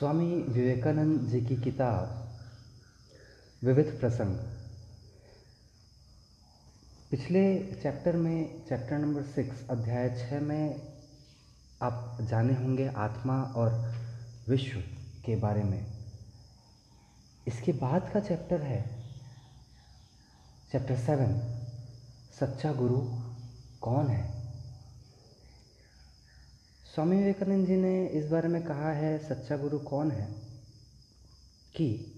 स्वामी विवेकानंद जी की किताब, विविध प्रसंग। पिछले चैप्टर में, चैप्टर नंबर सिक्स, अध्याय छः में आप जाने होंगे आत्मा और विश्व के बारे में। इसके बाद का चैप्टर है, चैप्टर सेवन, सच्चा गुरु कौन है? स्वामी विवेकानंद जी ने इस बारे में कहा है, सच्चा गुरु कौन है? कि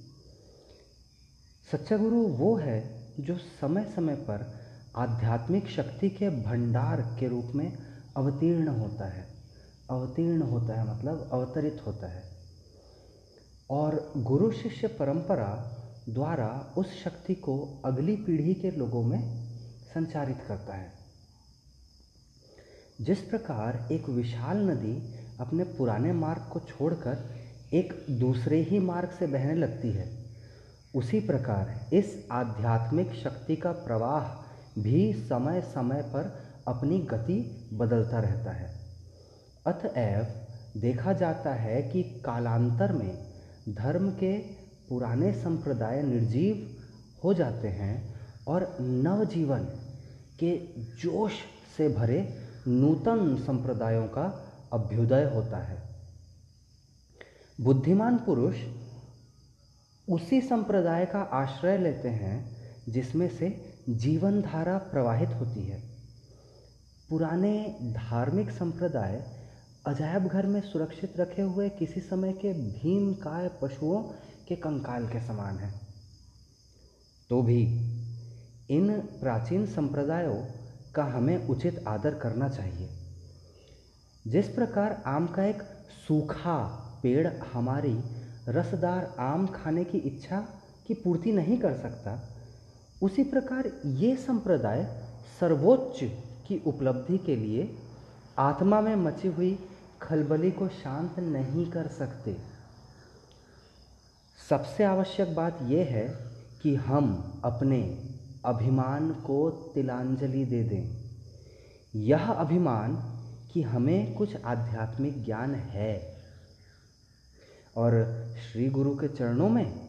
सच्चा गुरु वो है जो समय समय पर आध्यात्मिक शक्ति के भंडार के रूप में अवतीर्ण होता है। अवतीर्ण होता है मतलब अवतरित होता है। और गुरु शिष्य परंपरा द्वारा उस शक्ति को अगली पीढ़ी के लोगों में संचारित करता है। जिस प्रकार एक विशाल नदी अपने पुराने मार्ग को छोड़कर एक दूसरे ही मार्ग से बहने लगती है, उसी प्रकार इस आध्यात्मिक शक्ति का प्रवाह भी समय समय पर अपनी गति बदलता रहता है। अतएव देखा जाता है कि कालांतर में धर्म के पुराने संप्रदाय निर्जीव हो जाते हैं और नवजीवन के जोश से भरे नूतन संप्रदायों का अभ्युदय होता है। बुद्धिमान पुरुष उसी संप्रदाय का आश्रय लेते हैं, जिसमें से जीवन धारा प्रवाहित होती है। पुराने धार्मिक संप्रदाय अजायब घर में सुरक्षित रखे हुए किसी समय के भीम काय पशुओं के कंकाल के समान है। तो भी इन प्राचीन संप्रदायों का हमें उचित आदर करना चाहिए। जिस प्रकार आम का एक सूखा पेड़ हमारी रसदार आम खाने की इच्छा की पूर्ति नहीं कर सकता, उसी प्रकार ये संप्रदाय सर्वोच्च की उपलब्धि के लिए आत्मा में मची हुई खलबली को शांत नहीं कर सकते। सबसे आवश्यक बात यह है कि हम अपने अभिमान को तिलांजलि दे दें। यह अभिमान कि हमें कुछ आध्यात्मिक ज्ञान है। और श्री गुरु के चरणों में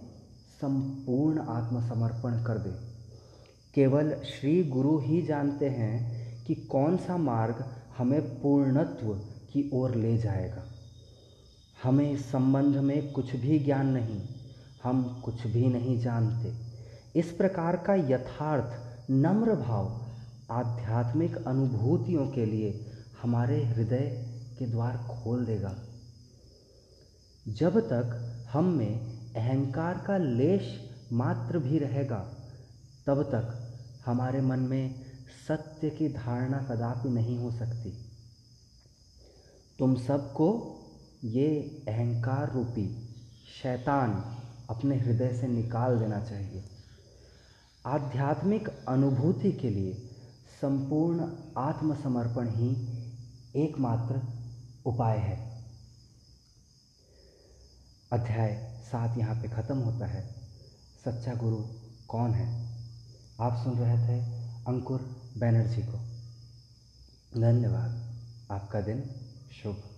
संपूर्ण आत्मसमर्पण कर दें। केवल श्री गुरु ही जानते हैं कि कौन सा मार्ग हमें पूर्णत्व की ओर ले जाएगा। हमें इस संबंध में कुछ भी ज्ञान नहीं, हम कुछ भी नहीं जानते। इस प्रकार का यथार्थ, नम्र भाव आध्यात्मिक अनुभूतियों के लिए हमारे हृदय के द्वार खोल देगा। जब तक हम में अहंकार का लेश मात्र भी रहेगा, तब तक हमारे मन में सत्य की धारणा कदापि नहीं हो सकती। तुम सबको ये अहंकार रूपी शैतान अपने हृदय से निकाल देना चाहिए। आध्यात्मिक अनुभूति के लिए संपूर्ण आत्मसमर्पण ही एकमात्र उपाय है। अध्याय सात यहाँ पे ख़त्म होता है। सच्चा गुरु कौन है? आप सुन रहे थे अंकुर बैनर्जी को। धन्यवाद। आपका दिन शुभ